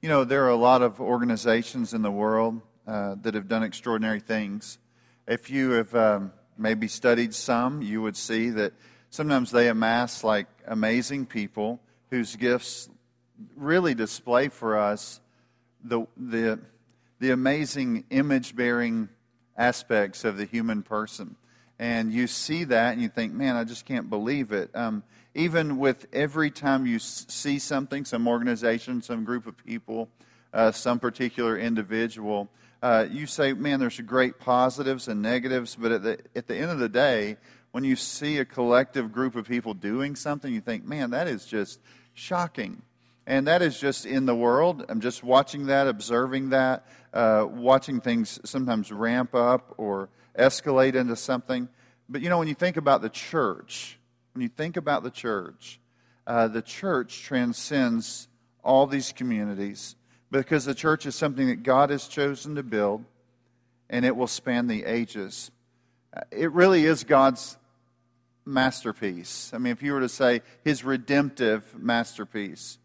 You know, there are a lot of organizations in the world uh, that have done extraordinary things. If you have um, maybe studied some, you would see that sometimes they amass like amazing people whose gifts really display for us the, the, the amazing image bearing aspects of the human person. And you see that and you think, man, I just can't believe it. Um, even with every time you see something, some organization, some group of people, uh, some particular individual, uh, you say, man, there's great positives and negatives, but at the, at the end of the day, when you see a collective group of people doing something, you think, man, that is just shocking. And that is just in the world. I'm just watching that, observing that, uh, watching things sometimes ramp up or escalate into something. But you know, when you think about the church, when you think about the church, uh, the church transcends all these communities because the church is something that God has chosen to build and it will span the ages. Uh, it really is God's masterpiece. I mean, if you were to say his redemptive masterpiece.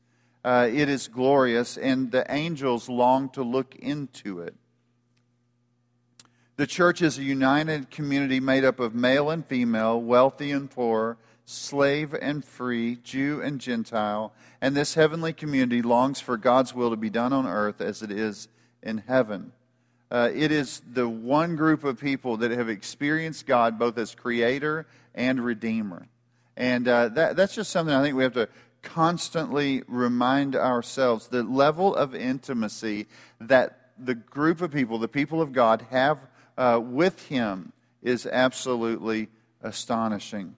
Uh, it is glorious, and the angels long to look into it. The church is a united community made up of male and female, wealthy and poor, slave and free, Jew and Gentile, and this heavenly community longs for God's will to be done on earth as it is in heaven. Uh, it is the one group of people that have experienced God both as creator and redeemer. And uh, that, that's just something I think we have to constantly remind ourselves the level of intimacy that the group of people, the people of God, have uh, with Him is absolutely astonishing.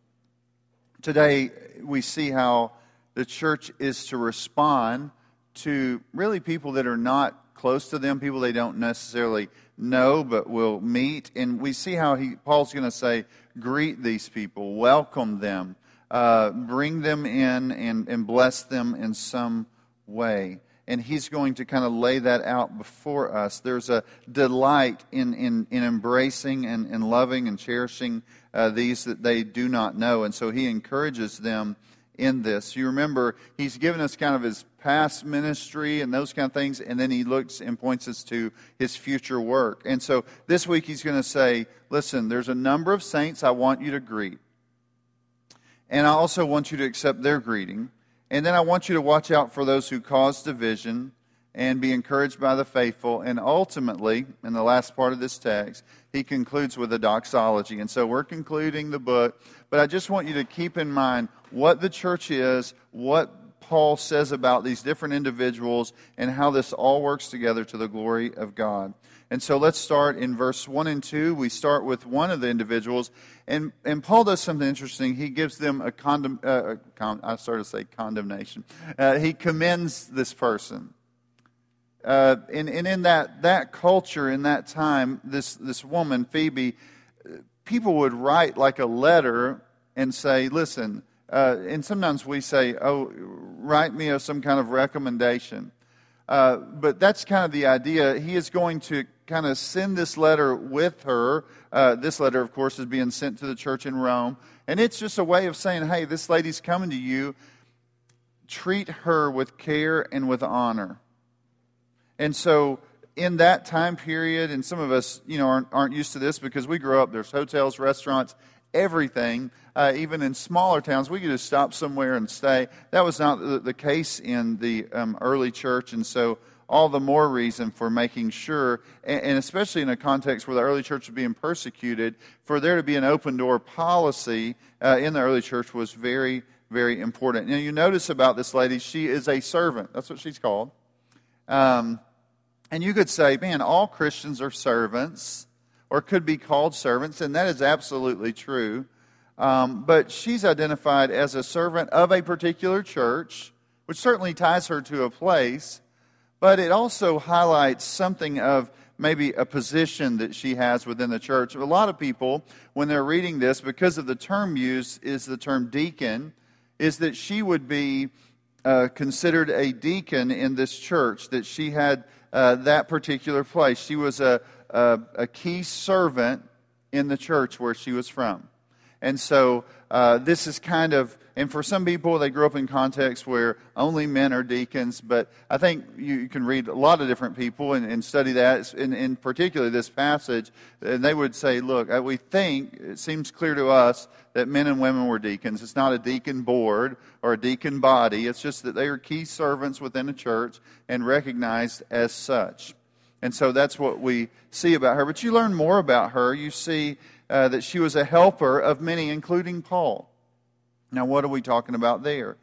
Today, we see how the church is to respond to really people that are not close to them, people they don't necessarily know but will meet. And we see how he, Paul's going to say, greet these people, welcome them uh, bring them in and, and bless them in some way. And he's going to kind of lay that out before us. There's a delight in, in, in embracing and, loving and cherishing uh, these that they do not know. And so he encourages them in this. You remember, he's given us kind of his past ministry and those kind of things, and then he looks and points us to his future work. And so this week he's going to say, Listen, there's a number of saints I want you to greet. And I also want you to accept their greeting. And then I want you to watch out for those who cause division and be encouraged by the faithful. And ultimately, in the last part of this text, he concludes with a doxology. And so we're concluding the book. But I just want you to keep in mind what the church is, what Paul says about these different individuals, and how this all works together to the glory of God. And so let's start in verse 1 and 2. We start with one of the individuals. And, and Paul does something interesting. He gives them a condemn, uh, con, I started to say condemnation. Uh, he commends this person. Uh, and, and in that, that culture, in that time, this, this woman, Phoebe, people would write like a letter and say, listen, uh, and sometimes we say, oh, write me some kind of recommendation. Uh, but that's kind of the idea. He is going to kind of send this letter with her. Uh, this letter, of course, is being sent to the church in Rome. And it's just a way of saying, hey, this lady's coming to you. Treat her with care and with honor. And so, in that time period, and some of us, you know, aren't, aren't used to this because we grew up, there's hotels, restaurants, everything. Uh, even in smaller towns, we could just stop somewhere and stay. That was not the, the case in the um, early church. And so, all the more reason for making sure, and especially in a context where the early church was being persecuted, for there to be an open door policy uh, in the early church was very, very important. Now, you notice about this lady, she is a servant. That's what she's called. Um, and you could say, man, all Christians are servants, or could be called servants, and that is absolutely true. Um, but she's identified as a servant of a particular church, which certainly ties her to a place but it also highlights something of maybe a position that she has within the church. A lot of people, when they're reading this, because of the term used is the term deacon, is that she would be uh, considered a deacon in this church, that she had uh, that particular place. She was a, a, a key servant in the church where she was from. And so uh, this is kind of, and for some people, they grew up in contexts where only men are deacons, but I think you, you can read a lot of different people and, and study that, in, in particular this passage, and they would say, look, uh, we think, it seems clear to us that men and women were deacons. It's not a deacon board or a deacon body, it's just that they are key servants within a church and recognized as such. And so that's what we see about her. But you learn more about her. You see uh, that she was a helper of many, including Paul. Now, what are we talking about there?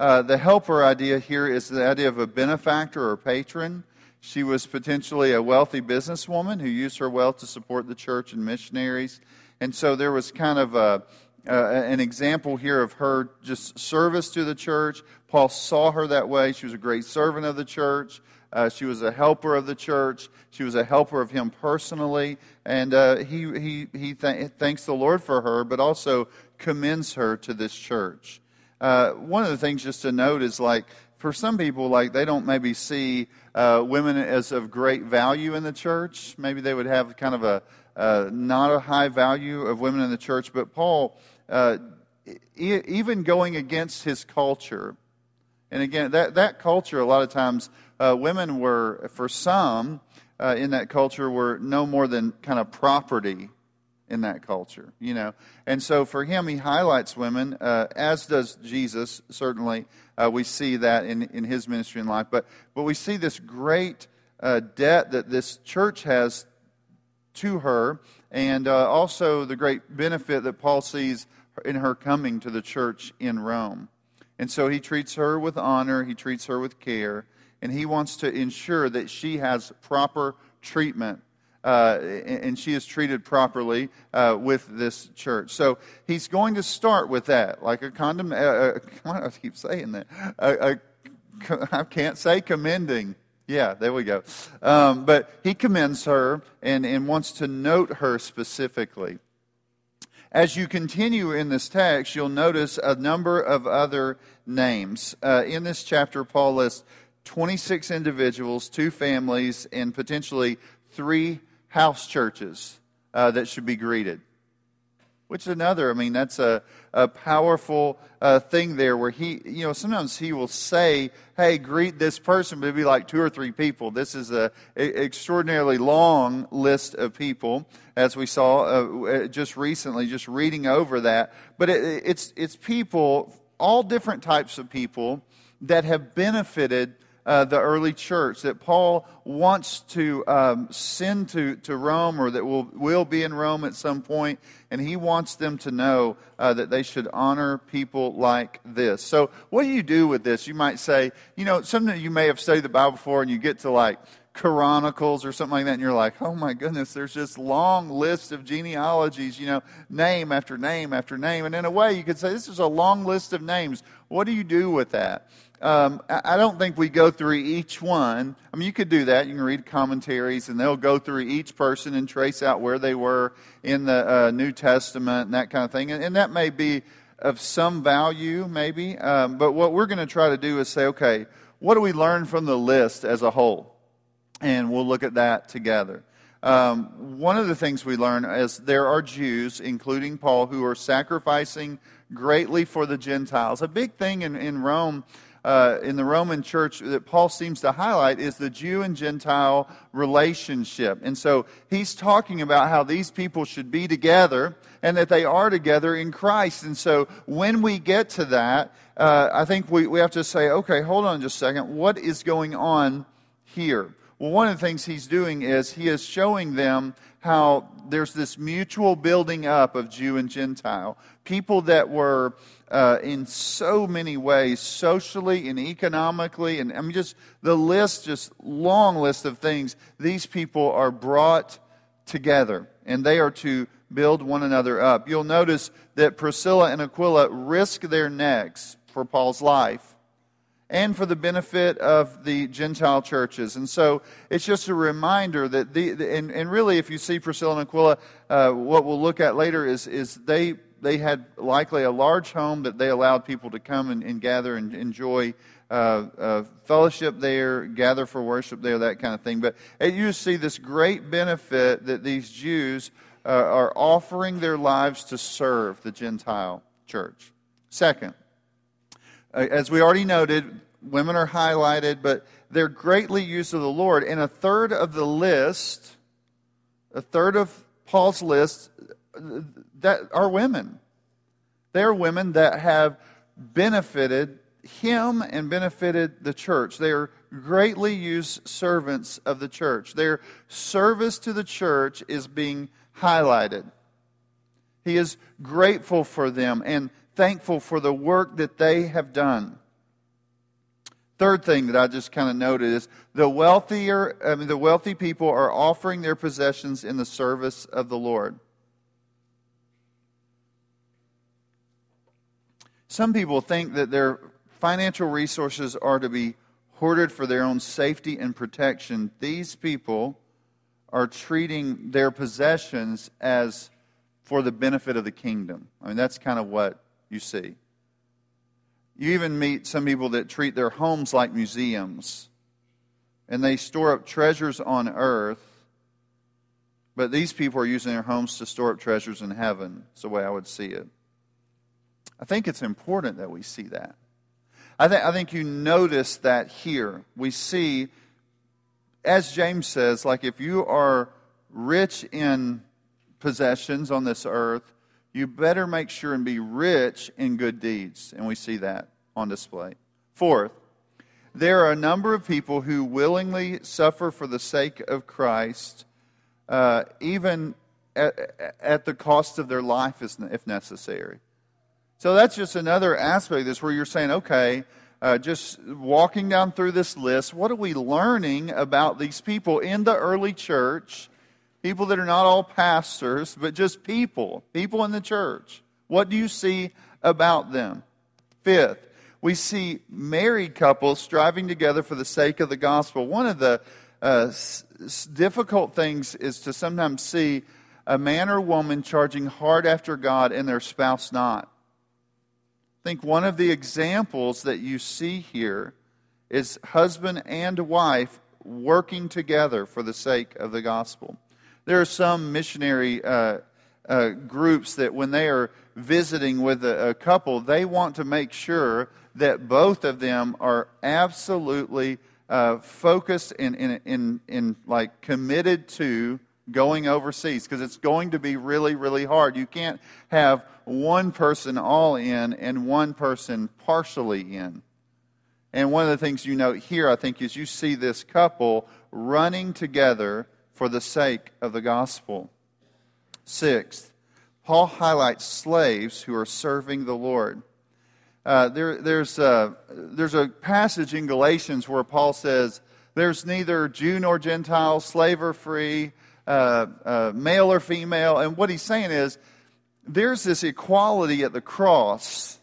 Uh, the helper idea here is the idea of a benefactor or patron. She was potentially a wealthy businesswoman who used her wealth to support the church and missionaries. And so there was kind of a, uh, an example here of her just service to the church. Paul saw her that way. She was a great servant of the church. Uh, she was a helper of the church. She was a helper of him personally. And uh, he, he, he th- thanks the Lord for her, but also commends her to this church. Uh, one of the things just to note is like, for some people, like they don't maybe see uh, women as of great value in the church. Maybe they would have kind of a uh, not a high value of women in the church. But Paul, uh, e- even going against his culture, and again, that, that culture, a lot of times, uh, women were, for some uh, in that culture, were no more than kind of property in that culture, you know. And so for him, he highlights women, uh, as does Jesus, certainly. Uh, we see that in, in his ministry and life. But, but we see this great uh, debt that this church has to her, and uh, also the great benefit that Paul sees in her coming to the church in Rome. And so he treats her with honor, he treats her with care, and he wants to ensure that she has proper treatment uh, and she is treated properly uh, with this church. So he's going to start with that, like a condom. Uh, uh I keep saying that. I can't say commending. Yeah, there we go. Um, but he commends her and, and wants to note her specifically. As you continue in this text, you'll notice a number of other names. Uh, in this chapter, Paul lists 26 individuals, two families, and potentially three house churches uh, that should be greeted. Which is another, I mean, that's a, a powerful uh, thing there where he, you know, sometimes he will say, hey, greet this person, but it'd be like two or three people. This is an extraordinarily long list of people, as we saw uh, uh, just recently, just reading over that. But it, it's, it's people, all different types of people that have benefited uh, the early church that Paul wants to um, send to, to Rome or that will, will be in Rome at some point, and he wants them to know uh, that they should honor people like this. So, what do you do with this? You might say, you know, something you may have studied the Bible before, and you get to like Chronicles or something like that, and you're like, oh my goodness, there's this long list of genealogies, you know, name after name after name. And in a way, you could say, this is a long list of names. What do you do with that? Um, I don't think we go through each one. I mean, you could do that. You can read commentaries, and they'll go through each person and trace out where they were in the uh, New Testament and that kind of thing. And, and that may be of some value, maybe. Um, but what we're going to try to do is say, okay, what do we learn from the list as a whole? And we'll look at that together. Um, one of the things we learn is there are Jews, including Paul, who are sacrificing greatly for the Gentiles. A big thing in, in Rome uh, in the Roman church that Paul seems to highlight is the Jew and Gentile relationship. And so he's talking about how these people should be together and that they are together in Christ. And so when we get to that, uh, I think we, we have to say, okay, hold on just a second. What is going on here? Well, one of the things he's doing is he is showing them how there's this mutual building up of Jew and Gentile. People that were uh, in so many ways, socially and economically, and I mean, just the list, just long list of things. These people are brought together, and they are to build one another up. You'll notice that Priscilla and Aquila risk their necks for Paul's life and for the benefit of the Gentile churches. And so it's just a reminder that the, and, and really, if you see Priscilla and Aquila, uh, what we'll look at later is, is they they had likely a large home that they allowed people to come and, and gather and enjoy uh, uh, fellowship there, gather for worship there, that kind of thing. But you see this great benefit that these Jews uh, are offering their lives to serve the Gentile church. Second, Uh, as we already noted, women are highlighted, but they're greatly used of the Lord. And a third of the list, a third of Paul's list, that are women. They are women that have benefited him and benefited the church. They are greatly used servants of the church. Their service to the church is being highlighted. He is grateful for them and thankful for the work that they have done. Third thing that I just kind of noted is the wealthier, I mean, the wealthy people are offering their possessions in the service of the Lord. Some people think that their financial resources are to be hoarded for their own safety and protection. These people are treating their possessions as for the benefit of the kingdom. I mean, that's kind of what you see. You even meet some people that treat their homes like museums, and they store up treasures on earth. But these people are using their homes to store up treasures in heaven. That's the way I would see it. I think it's important that we see that. I, th- I think you notice that here. We see, as James says, like if you are rich in possessions on this earth, you better make sure and be rich in good deeds. And we see that on display. Fourth, there are a number of people who willingly suffer for the sake of Christ, uh, even at, at, the cost of their life if necessary. So that's just another aspect of this where you're saying, okay, uh, just walking down through this list, what are we learning about these people in the early church? People that are not all pastors, but just people, people in the church. What do you see about them? Fifth, we see married couples striving together for the sake of the gospel. One of the uh, s- difficult things is to sometimes see a man or woman charging hard after God and their spouse not. I think one of the examples that you see here is husband and wife working together for the sake of the gospel. There are some missionary uh, uh, groups that, when they are visiting with a, a couple, they want to make sure that both of them are absolutely uh, focused and in, in, in, like committed to going overseas because it's going to be really, really hard. You can't have one person all in and one person partially in. And one of the things you note here, I think, is you see this couple running together for the sake of the gospel. Sixth, Paul highlights slaves who are serving the Lord. Uh, there, there's, a, there's a passage in Galatians where Paul says, There's neither Jew nor Gentile, slave or free, uh, uh, male or female. And what he's saying is, there's this equality at the cross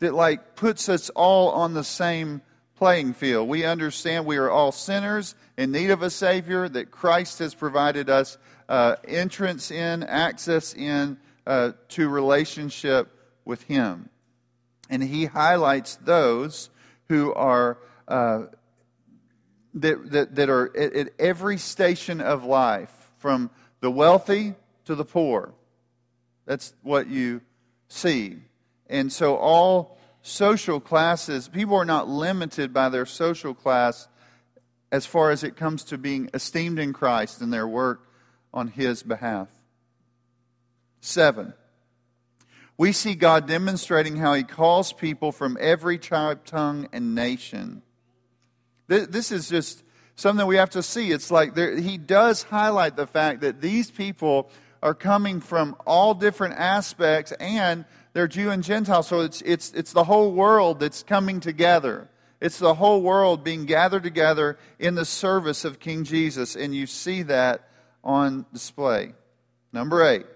that like puts us all on the same playing field. We understand we are all sinners in need of a Savior, that Christ has provided us uh, entrance in, access in uh, to relationship with Him. And He highlights those who are. Uh, that, that, that are at, at every station of life, from the wealthy to the poor. That's what you see. And so all social classes, people are not limited by their social class as far as it comes to being esteemed in Christ and their work on His behalf. Seven, we see God demonstrating how He calls people from every tribe, tongue, and nation. This is just something we have to see. It's like there, He does highlight the fact that these people are coming from all different aspects and they're Jew and Gentile. So it's, it's, it's the whole world that's coming together. It's the whole world being gathered together in the service of King Jesus. And you see that on display. Number eight,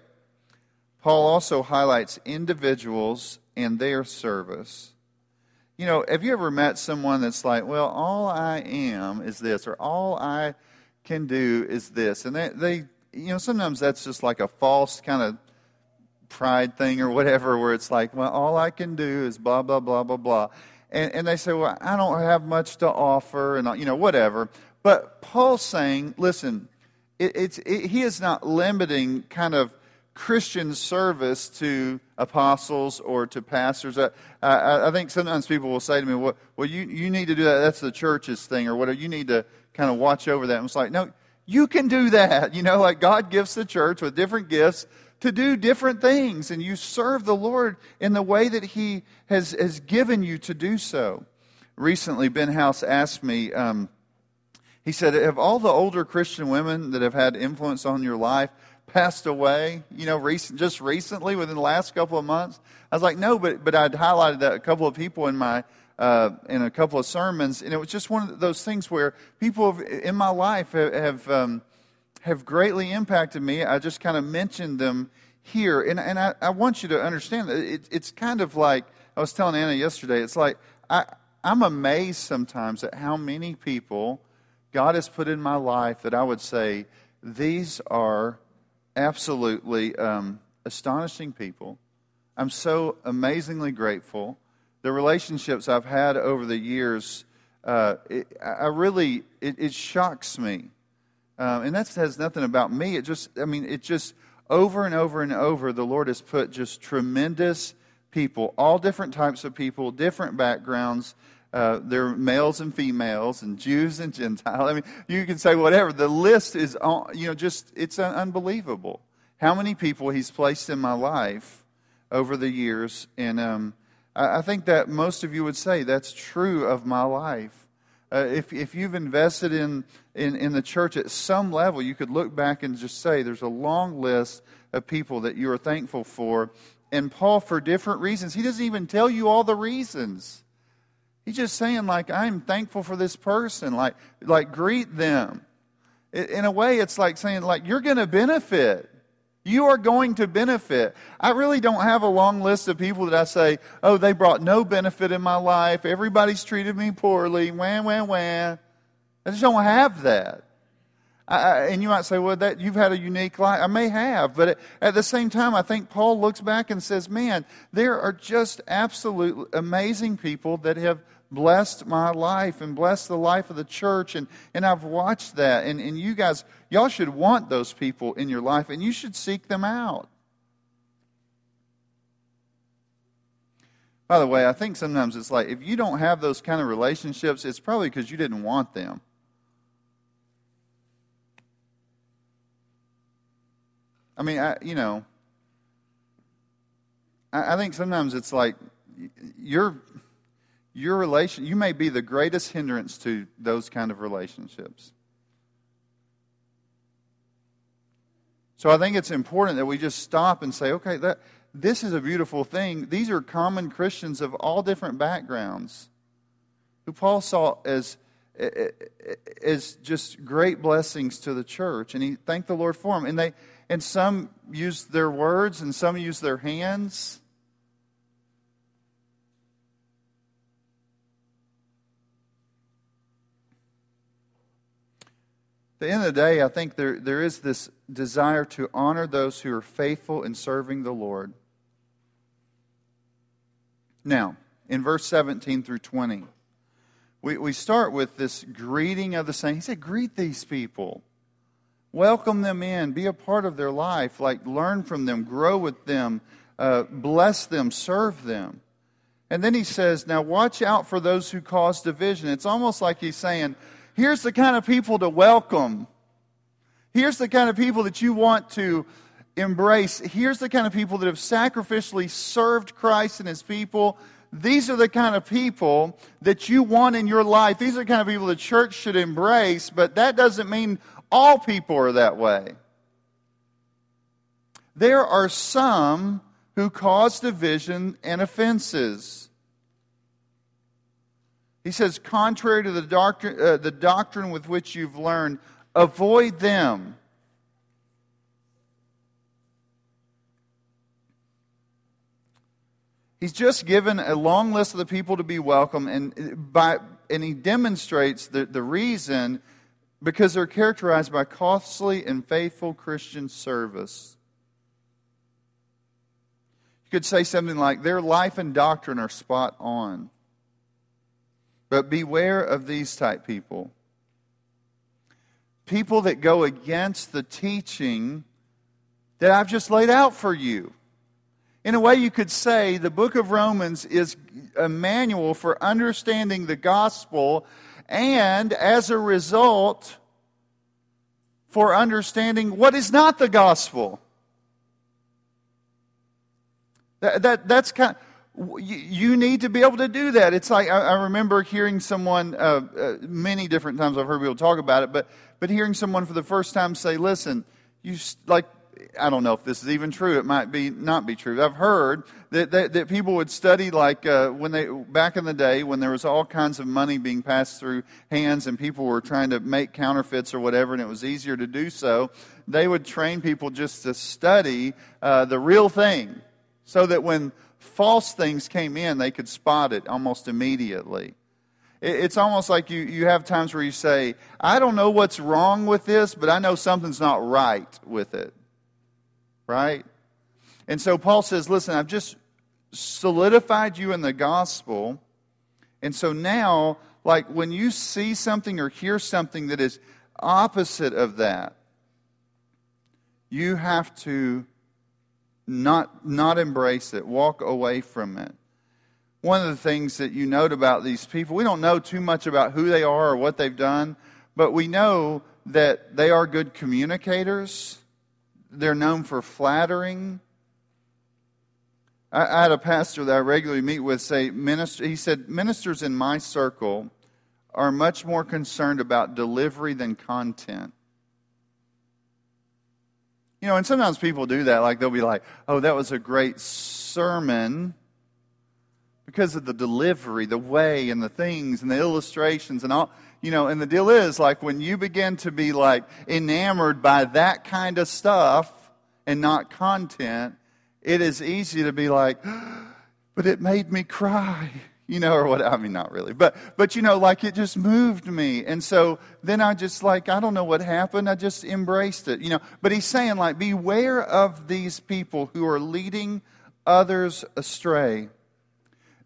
Paul also highlights individuals and their service. You know, have you ever met someone that's like, well, all I am is this, or all I can do is this? And they, they you know, sometimes that's just like a false kind of pride thing or whatever, where it's like, well, all I can do is blah, blah, blah, blah, blah. And, and they say, well, I don't have much to offer, and, you know, whatever. But Paul's saying, listen, it, it's, it, he is not limiting kind of Christian service to apostles or to pastors. I, I, I, think sometimes people will say to me, well, well you, you need to do that. That's the church's thing or whatever. You need to kind of watch over that. And it's like, no, you can do that. You know, like God gives the church with different gifts to do different things, and you serve the Lord in the way that He has, has given you to do so. Recently, Ben House asked me, um, he said, Have all the older Christian women that have had influence on your life passed away, you know, recent, just recently within the last couple of months? I was like, No, but, but I'd highlighted that a couple of people in my uh, in a couple of sermons, and it was just one of those things where people have, in my life have have, um, have greatly impacted me. I just kind of mentioned them here, and and I, I want you to understand that it, it's kind of like I was telling Anna yesterday. It's like I I'm amazed sometimes at how many people God has put in my life that I would say these are absolutely um, astonishing people. I'm so amazingly grateful the relationships I've had over the years, uh, it, I really, it, it shocks me. Um, and that has nothing about me. It just, I mean, it just, over and over and over, the Lord has put just tremendous people, all different types of people, different backgrounds. Uh, they're males and females, and Jews and Gentiles. I mean, you can say whatever. The list is, you know, just, it's unbelievable. How many people He's placed in my life over the years. And, um, I think that most of you would say that's true of my life. Uh, if, if you've invested in, in, in the church at some level, you could look back and just say there's a long list of people that you are thankful for. And Paul, for different reasons, he doesn't even tell you all the reasons. He's just saying, like, I'm thankful for this person. Like, like greet them. In a way, it's like saying, like, you're going to benefit. You are going to benefit. I really don't have a long list of people that I say, oh, they brought no benefit in my life. Everybody's treated me poorly. Wah, wah, wah. I just don't have that. I, and you might say, well, that you've had a unique life. I may have, but at the same time, I think Paul looks back and says, man, there are just absolute amazing people that have blessed my life and blessed the life of the church. And, and I've watched that. And, and you guys, y'all should want those people in your life and you should seek them out. By the way, I think sometimes it's like if you don't have those kind of relationships, it's probably because you didn't want them. I mean, I, you know, I, I think sometimes it's like you're your relation you may be the greatest hindrance to those kind of relationships. So i think it's important that we just stop and say okay that this is a beautiful thing. These are common christians of all different backgrounds who paul saw as as just great blessings to the church and he thanked the lord for them and they and some use their words and some use their hands At the end of the day, I think there, there is this desire to honor those who are faithful in serving the Lord. Now, in verse 17 through 20, we, we start with this greeting of the saints. He said, Greet these people, welcome them in, be a part of their life, like learn from them, grow with them, uh, bless them, serve them. And then he says, Now watch out for those who cause division. It's almost like he's saying, Here's the kind of people to welcome. Here's the kind of people that you want to embrace. Here's the kind of people that have sacrificially served Christ and his people. These are the kind of people that you want in your life. These are the kind of people the church should embrace, but that doesn't mean all people are that way. There are some who cause division and offenses. He says, contrary to the doctrine, uh, the doctrine with which you've learned, avoid them. He's just given a long list of the people to be welcome, and, by, and he demonstrates the, the reason because they're characterized by costly and faithful Christian service. You could say something like, their life and doctrine are spot on. But beware of these type people. people that go against the teaching that I've just laid out for you. In a way, you could say the book of Romans is a manual for understanding the gospel and, as a result, for understanding what is not the gospel. That, that, that's kind of, you need to be able to do that. It's like I, remember hearing someone uh, uh, many different times. I've heard people talk about it, but but hearing someone for the first time say, "Listen, you like I don't know if this is even true. It might be not be true. I've heard that, that, that people would study like uh, when they back in the day when there was all kinds of money being passed through hands and people were trying to make counterfeits or whatever, and it was easier to do so. They would train people just to study uh, the real thing, so that when false things came in, they could spot it almost immediately. It's almost like you, you have times where you say, I don't know what's wrong with this, but I know something's not right with it right? And so Paul says, Listen, I've just solidified you in the gospel. And so now, like when you see something or hear something that is opposite of that, you have to not, not embrace it, walk away from it. One of the things that you note about these people, we don't know too much about who they are or what they've done, but we know that they are good communicators they're known for flattering. I, I had a pastor that I regularly meet with say, minister, he said, ministers in my circle are much more concerned about delivery than content. You know, and sometimes people do that. Like they'll be like, oh, that was a great sermon because of the delivery, the way, and the things, and the illustrations, and all you know, and the deal is like when you begin to be like enamored by that kind of stuff and not content, it is easy to be like, but it made me cry, you know, or what? I mean, not really, but but you know, like it just moved me, and so then I just like I don't know what happened. I just embraced it, you know. But he's saying like, beware of these people who are leading others astray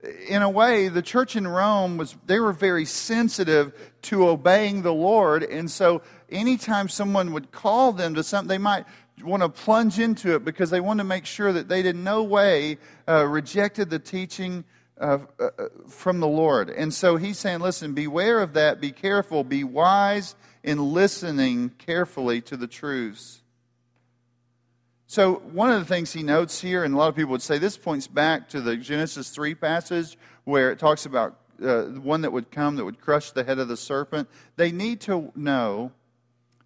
in a way, the church in Rome was, they were very sensitive to obeying the Lord. And so anytime someone would call them to something, they might want to plunge into it because they want to make sure that they in no way uh, rejected the teaching uh, uh, from the Lord. And so he's saying, listen, beware of that, be careful, be wise in listening carefully to the truths. So, one of the things he notes here, and a lot of people would say this points back to the Genesis 3 passage where it talks about uh, one that would come that would crush the head of the serpent. They need to know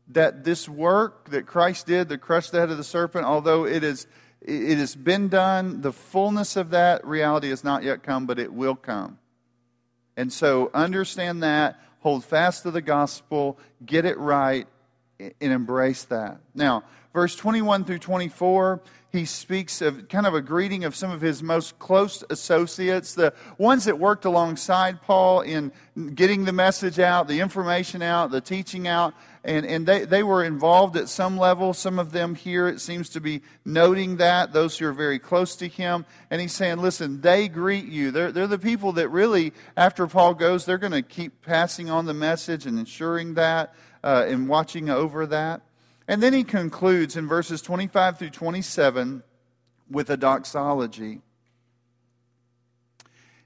that this work that Christ did to crush the head of the serpent, although it is it has been done, the fullness of that reality has not yet come, but it will come. And so understand that, hold fast to the gospel, get it right, and embrace that. Now, verse 21 through 24, he speaks of kind of a greeting of some of his most close associates, the ones that worked alongside Paul in getting the message out, the information out, the teaching out. And, and they, they were involved at some level. Some of them here, it seems to be noting that, those who are very close to him. And he's saying, listen, they greet you. They're, they're the people that really, after Paul goes, they're going to keep passing on the message and ensuring that uh, and watching over that. And then he concludes in verses 25 through 27 with a doxology.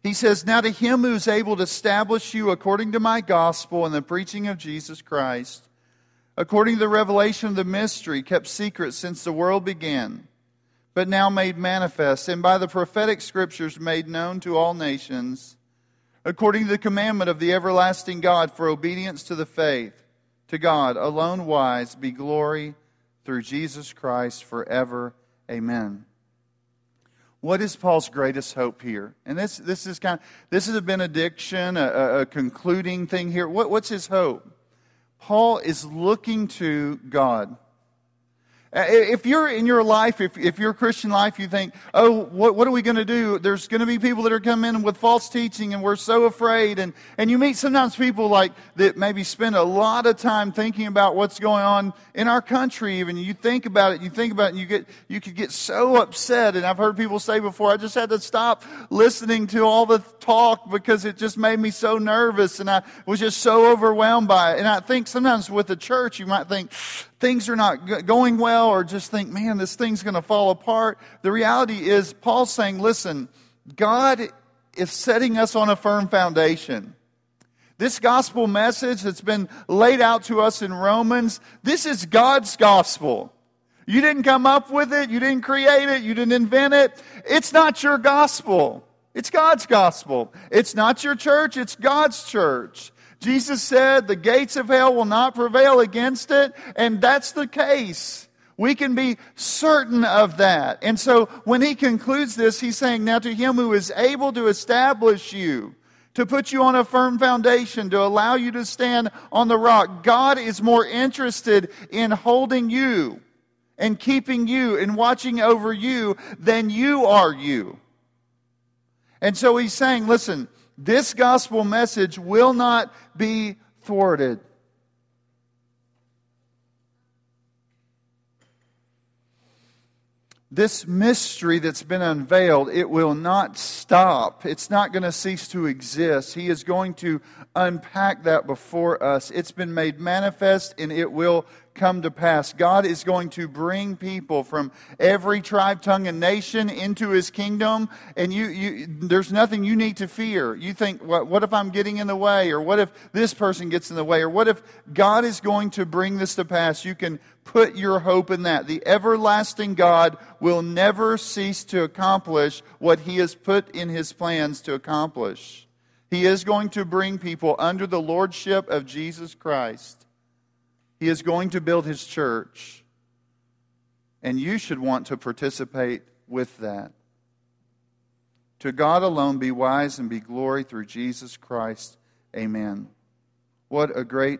He says, Now to him who is able to establish you according to my gospel and the preaching of Jesus Christ, according to the revelation of the mystery kept secret since the world began, but now made manifest, and by the prophetic scriptures made known to all nations, according to the commandment of the everlasting God for obedience to the faith to God, alone wise, be glory through Jesus Christ forever. Amen. What is Paul's greatest hope here? And this, this is kind of, this is a benediction, a, a concluding thing here. What, what's his hope? Paul is looking to God. Uh, if you're in your life, if, if your Christian life, you think, oh, what, what are we going to do? There's going to be people that are coming in with false teaching and we're so afraid. And, and you meet sometimes people like that maybe spend a lot of time thinking about what's going on in our country. Even you think about it, you think about it, and you get, you could get so upset. And I've heard people say before, I just had to stop listening to all the talk because it just made me so nervous and I was just so overwhelmed by it. And I think sometimes with the church, you might think, things are not going well or just think, man, this thing's going to fall apart. The reality is, Paul's saying, listen, God is setting us on a firm foundation. This gospel message that's been laid out to us in Romans, this is God's gospel. You didn't come up with it, you didn't create it, you didn't invent it. It's not your gospel. It's God's gospel. It's not your church, it's God's church. Jesus said the gates of hell will not prevail against it, and that's the case. We can be certain of that. And so when he concludes this, he's saying, Now to him who is able to establish you, to put you on a firm foundation, to allow you to stand on the rock, God is more interested in holding you and keeping you and watching over you than you are you. And so he's saying, Listen, this gospel message will not be thwarted. This mystery that's been unveiled, it will not stop. It's not going to cease to exist. He is going to unpack that before us. It's been made manifest and it will come to pass. God is going to bring people from every tribe, tongue, and nation into his kingdom, and you, you, there's nothing you need to fear. You think, what, what if I'm getting in the way? Or what if this person gets in the way? Or what if God is going to bring this to pass? You can put your hope in that. The everlasting God will never cease to accomplish what he has put in his plans to accomplish. He is going to bring people under the lordship of Jesus Christ. He is going to build his church, and you should want to participate with that. To God alone be wise and be glory through Jesus Christ. Amen. What a great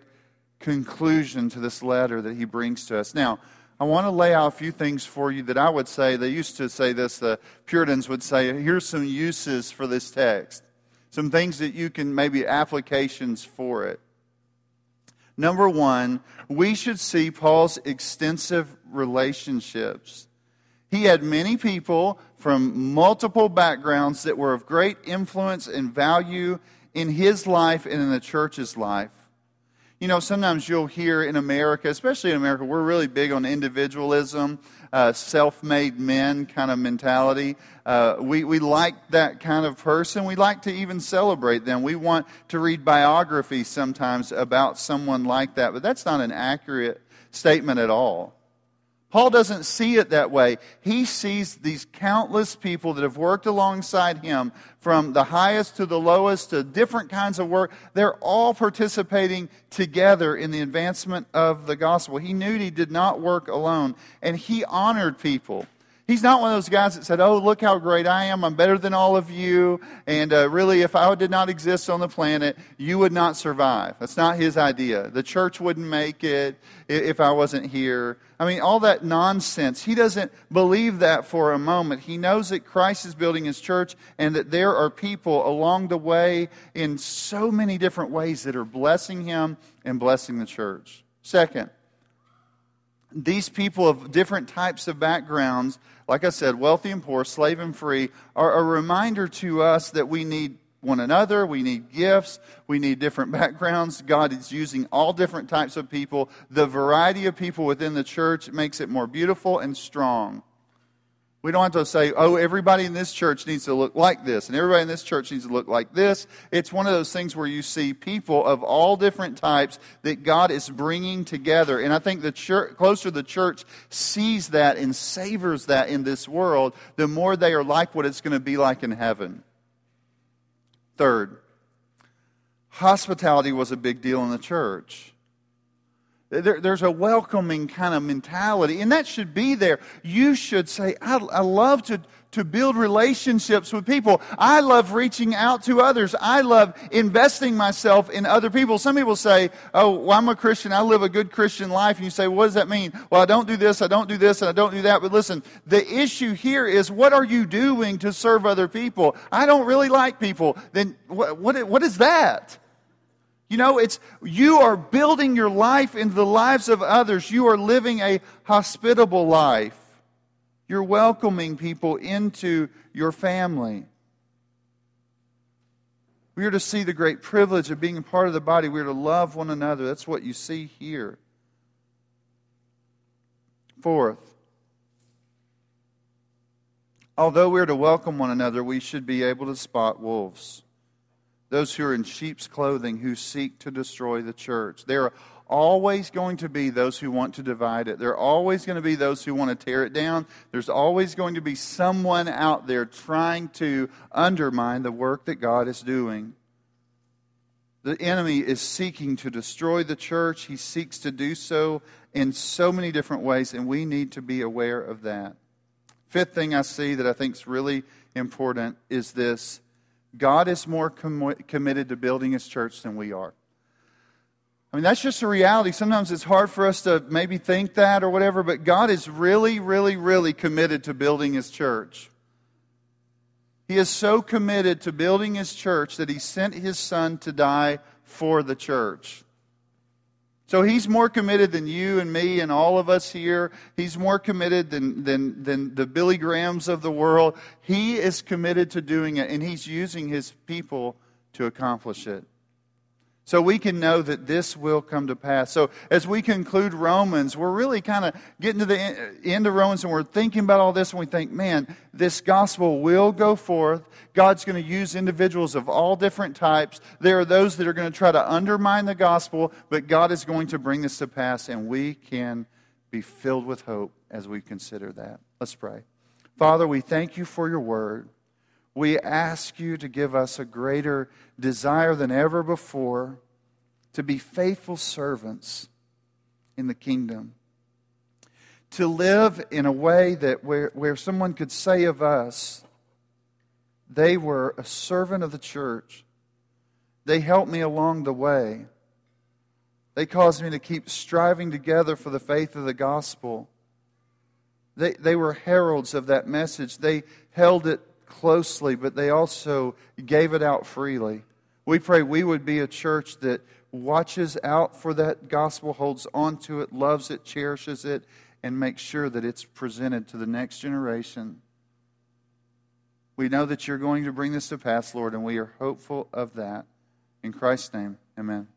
conclusion to this letter that he brings to us. Now, I want to lay out a few things for you that I would say, they used to say this, the Puritans would say, here's some uses for this text. Some things that you can, maybe applications for it. Number one, we should see Paul's extensive relationships. He had many people from multiple backgrounds that were of great influence and value in his life and in the church's life. You know, sometimes you'll hear in America, especially in America, we're really big on individualism, uh, self made men kind of mentality. Uh, we, we like that kind of person. We like to even celebrate them. We want to read biographies sometimes about someone like that, but that's not an accurate statement at all. Paul doesn't see it that way. He sees these countless people that have worked alongside him from the highest to the lowest to different kinds of work. They're all participating together in the advancement of the gospel. He knew he did not work alone, and he honored people. He's not one of those guys that said, Oh, look how great I am. I'm better than all of you. And uh, really, if I did not exist on the planet, you would not survive. That's not his idea. The church wouldn't make it if I wasn't here. I mean, all that nonsense. He doesn't believe that for a moment. He knows that Christ is building his church and that there are people along the way in so many different ways that are blessing him and blessing the church. Second, these people of different types of backgrounds, like I said, wealthy and poor, slave and free, are a reminder to us that we need one another, we need gifts, we need different backgrounds. God is using all different types of people. The variety of people within the church makes it more beautiful and strong. We don't have to say, oh, everybody in this church needs to look like this, and everybody in this church needs to look like this. It's one of those things where you see people of all different types that God is bringing together. And I think the church, closer the church sees that and savors that in this world, the more they are like what it's going to be like in heaven. Third, hospitality was a big deal in the church. There, there's a welcoming kind of mentality, and that should be there. You should say, I, I love to, to build relationships with people. I love reaching out to others. I love investing myself in other people. Some people say, Oh, well, I'm a Christian. I live a good Christian life. And you say, What does that mean? Well, I don't do this, I don't do this, and I don't do that. But listen, the issue here is what are you doing to serve other people? I don't really like people. Then what, what, what is that? You know, it's you are building your life into the lives of others. You are living a hospitable life. You're welcoming people into your family. We are to see the great privilege of being a part of the body. We are to love one another. That's what you see here. Fourth, although we're to welcome one another, we should be able to spot wolves those who are in sheep's clothing who seek to destroy the church. There are always going to be those who want to divide it. There are always going to be those who want to tear it down. There's always going to be someone out there trying to undermine the work that God is doing. The enemy is seeking to destroy the church. He seeks to do so in so many different ways, and we need to be aware of that. Fifth thing I see that I think is really important is this God is more com- committed to building his church than we are. I mean, that's just a reality. Sometimes it's hard for us to maybe think that or whatever, but God is really, really, really committed to building his church. He is so committed to building his church that he sent his son to die for the church. So he's more committed than you and me and all of us here. He's more committed than, than, than the Billy Grahams of the world. He is committed to doing it, and he's using his people to accomplish it so we can know that this will come to pass. So as we conclude Romans, we're really kind of getting to the end of Romans and we're thinking about all this and we think, man, this gospel will go forth. God's going to use individuals of all different types. There are those that are going to try to undermine the gospel, but God is going to bring this to pass and we can be filled with hope as we consider that. Let's pray. Father, we thank you for your word. We ask you to give us a greater desire than ever before to be faithful servants in the kingdom. To live in a way that where, where someone could say of us, they were a servant of the church. They helped me along the way. They caused me to keep striving together for the faith of the gospel. They, they were heralds of that message. They held it closely, but they also gave it out freely. We pray we would be a church that watches out for that gospel, holds on to it, loves it, cherishes it, and makes sure that it's presented to the next generation. We know that you're going to bring this to pass, Lord, and we are hopeful of that. In Christ's name, amen.